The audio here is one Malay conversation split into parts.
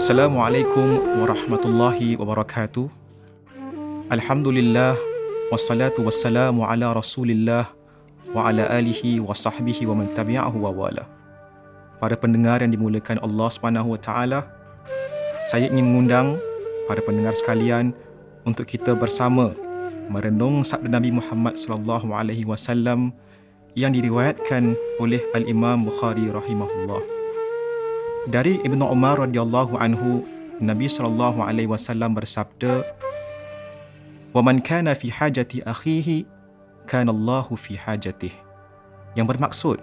Assalamualaikum warahmatullahi wabarakatuh. Alhamdulillah wassalatu wassalamu ala Rasulillah wa ala alihi wa sahbihi wa man tabi'ahu wa wala. Para pendengar yang dimuliakan Allah Subhanahu wa taala, saya ingin mengundang para pendengar sekalian untuk kita bersama merenung sabda Nabi Muhammad sallallahu alaihi wasallam yang diriwayatkan oleh Al-Imam Bukhari rahimahullah. Dari Ibnu Umar radhiyallahu anhu, Nabi sallallahu alaihi wasallam bersabda, "Wa man kana fi hajati akhihi, kana Allahu fi hajatih." Yang bermaksud,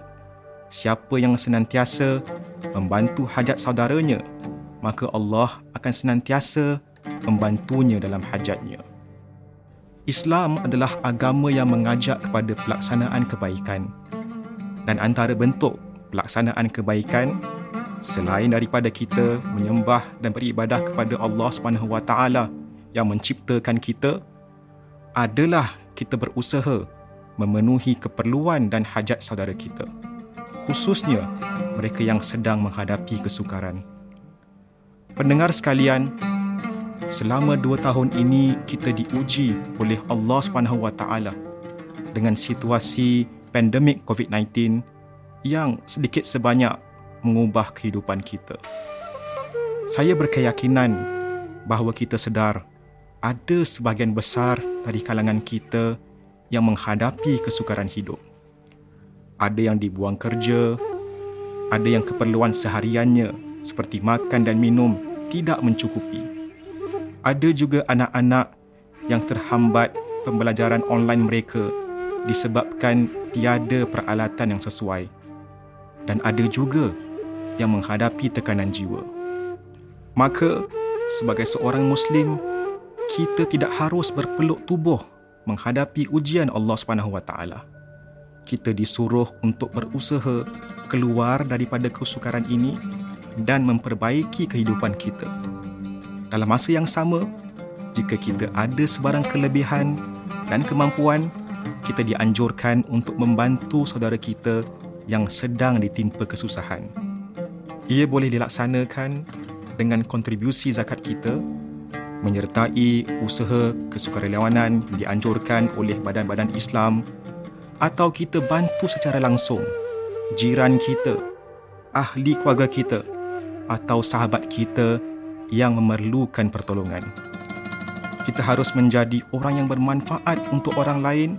siapa yang senantiasa membantu hajat saudaranya, maka Allah akan senantiasa membantunya dalam hajatnya. Islam adalah agama yang mengajak kepada pelaksanaan kebaikan. Dan antara bentuk pelaksanaan kebaikan selain daripada kita menyembah dan beribadah kepada Allah Taala yang menciptakan kita adalah kita berusaha memenuhi keperluan dan hajat saudara kita. Khususnya mereka yang sedang menghadapi kesukaran. Pendengar sekalian, Selama dua tahun ini kita diuji oleh Allah Taala dengan situasi pandemik COVID-19 yang sedikit sebanyak mengubah kehidupan kita. Saya berkeyakinan bahawa kita sedar ada sebahagian besar dari kalangan kita yang menghadapi kesukaran hidup. Ada yang dibuang kerja, ada yang keperluan sehariannya seperti makan dan minum tidak mencukupi ada juga anak-anak yang terhambat pembelajaran online mereka disebabkan tiada peralatan yang sesuai. Dan ada juga yang menghadapi tekanan jiwa. Maka, sebagai seorang Muslim, kita tidak harus berpeluk tubuh menghadapi ujian Allah Taala. Kita disuruh untuk berusaha keluar daripada kesukaran ini dan memperbaiki kehidupan kita. Dalam masa yang sama, jika kita ada sebarang kelebihan dan kemampuan, kita dianjurkan untuk membantu saudara kita yang sedang ditimpa kesusahan. Ia boleh dilaksanakan dengan kontribusi zakat kita menyertai usaha kesukarelawanan dianjurkan oleh badan-badan Islam atau kita bantu secara langsung jiran kita, ahli keluarga kita atau sahabat kita yang memerlukan pertolongan. Kita harus menjadi orang yang bermanfaat untuk orang lain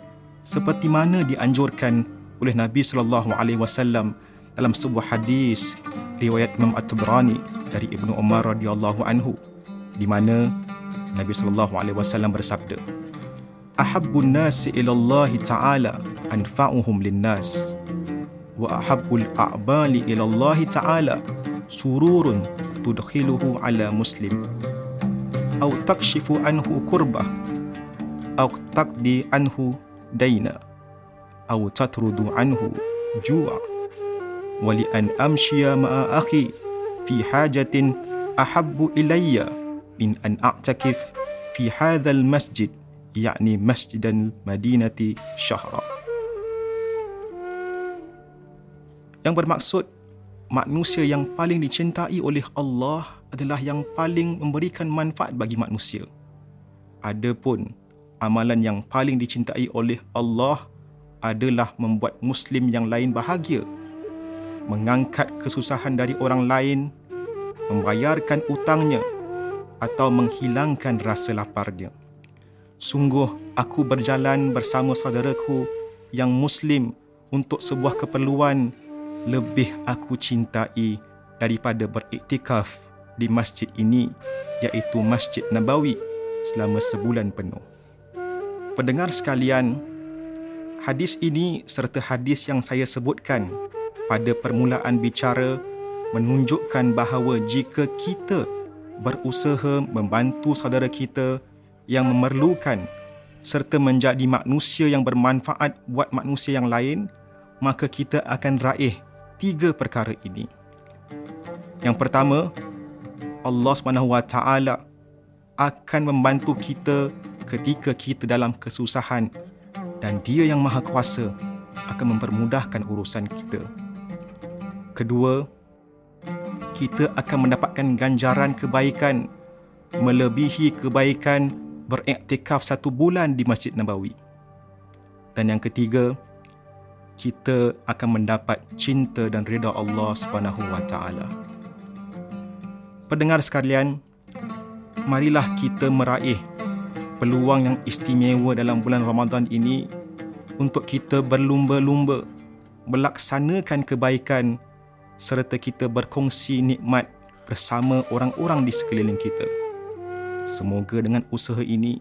seperti mana dianjurkan oleh Nabi sallallahu alaihi wasallam dalam sebuah hadis riwayat Imam At-Tabrani dari Ibnu Umar radhiyallahu anhu di mana Nabi sallallahu alaihi wasallam bersabda Ahabbun nasi ila Allah Ta'ala anfa'uhum lin-nas. Wa ahabbul a'bali ila Allah Ta'ala sururun tudkhiluhu ala muslim. Atau takshifu anhu kurbah atau taqdi anhu daina atau tatrudu anhu ju'a an amshiya ma'a akhi fi hajatin ahabbu ilayya min an a'takif fi hadha al-masjid yakni masjid al-madinati syahra yang bermaksud manusia yang paling dicintai oleh Allah adalah yang paling memberikan manfaat bagi manusia. Adapun amalan yang paling dicintai oleh Allah adalah membuat muslim yang lain bahagia, mengangkat kesusahan dari orang lain, membayarkan utangnya atau menghilangkan rasa laparnya. Sungguh aku berjalan bersama saudaraku yang muslim untuk sebuah keperluan lebih aku cintai daripada beriktikaf di masjid ini iaitu Masjid Nabawi selama sebulan penuh. Pendengar sekalian, hadis ini serta hadis yang saya sebutkan pada permulaan bicara menunjukkan bahawa jika kita berusaha membantu saudara kita yang memerlukan serta menjadi manusia yang bermanfaat buat manusia yang lain, maka kita akan raih tiga perkara ini. Yang pertama, Allah Taala akan membantu kita ketika kita dalam kesusahan dan Dia yang Maha Kuasa akan mempermudahkan urusan kita. Kedua, kita akan mendapatkan ganjaran kebaikan melebihi kebaikan beriktikaf satu bulan di Masjid Nabawi. Dan yang ketiga, kita akan mendapat cinta dan rida Allah Subhanahu wa taala. Pendengar sekalian, marilah kita meraih peluang yang istimewa dalam bulan Ramadan ini untuk kita berlumba-lumba melaksanakan kebaikan serta kita berkongsi nikmat bersama orang-orang di sekeliling kita. Semoga dengan usaha ini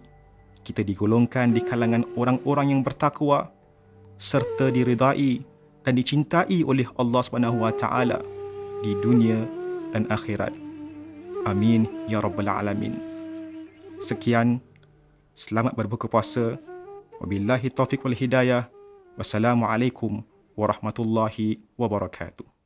kita digolongkan di kalangan orang-orang yang bertakwa serta diridai dan dicintai oleh Allah taala di dunia dan akhirat. Amin ya rabbal alamin. Sekian selamat berbuka puasa. Wabillahi taufik wal hidayah. Wassalamualaikum warahmatullahi wabarakatuh.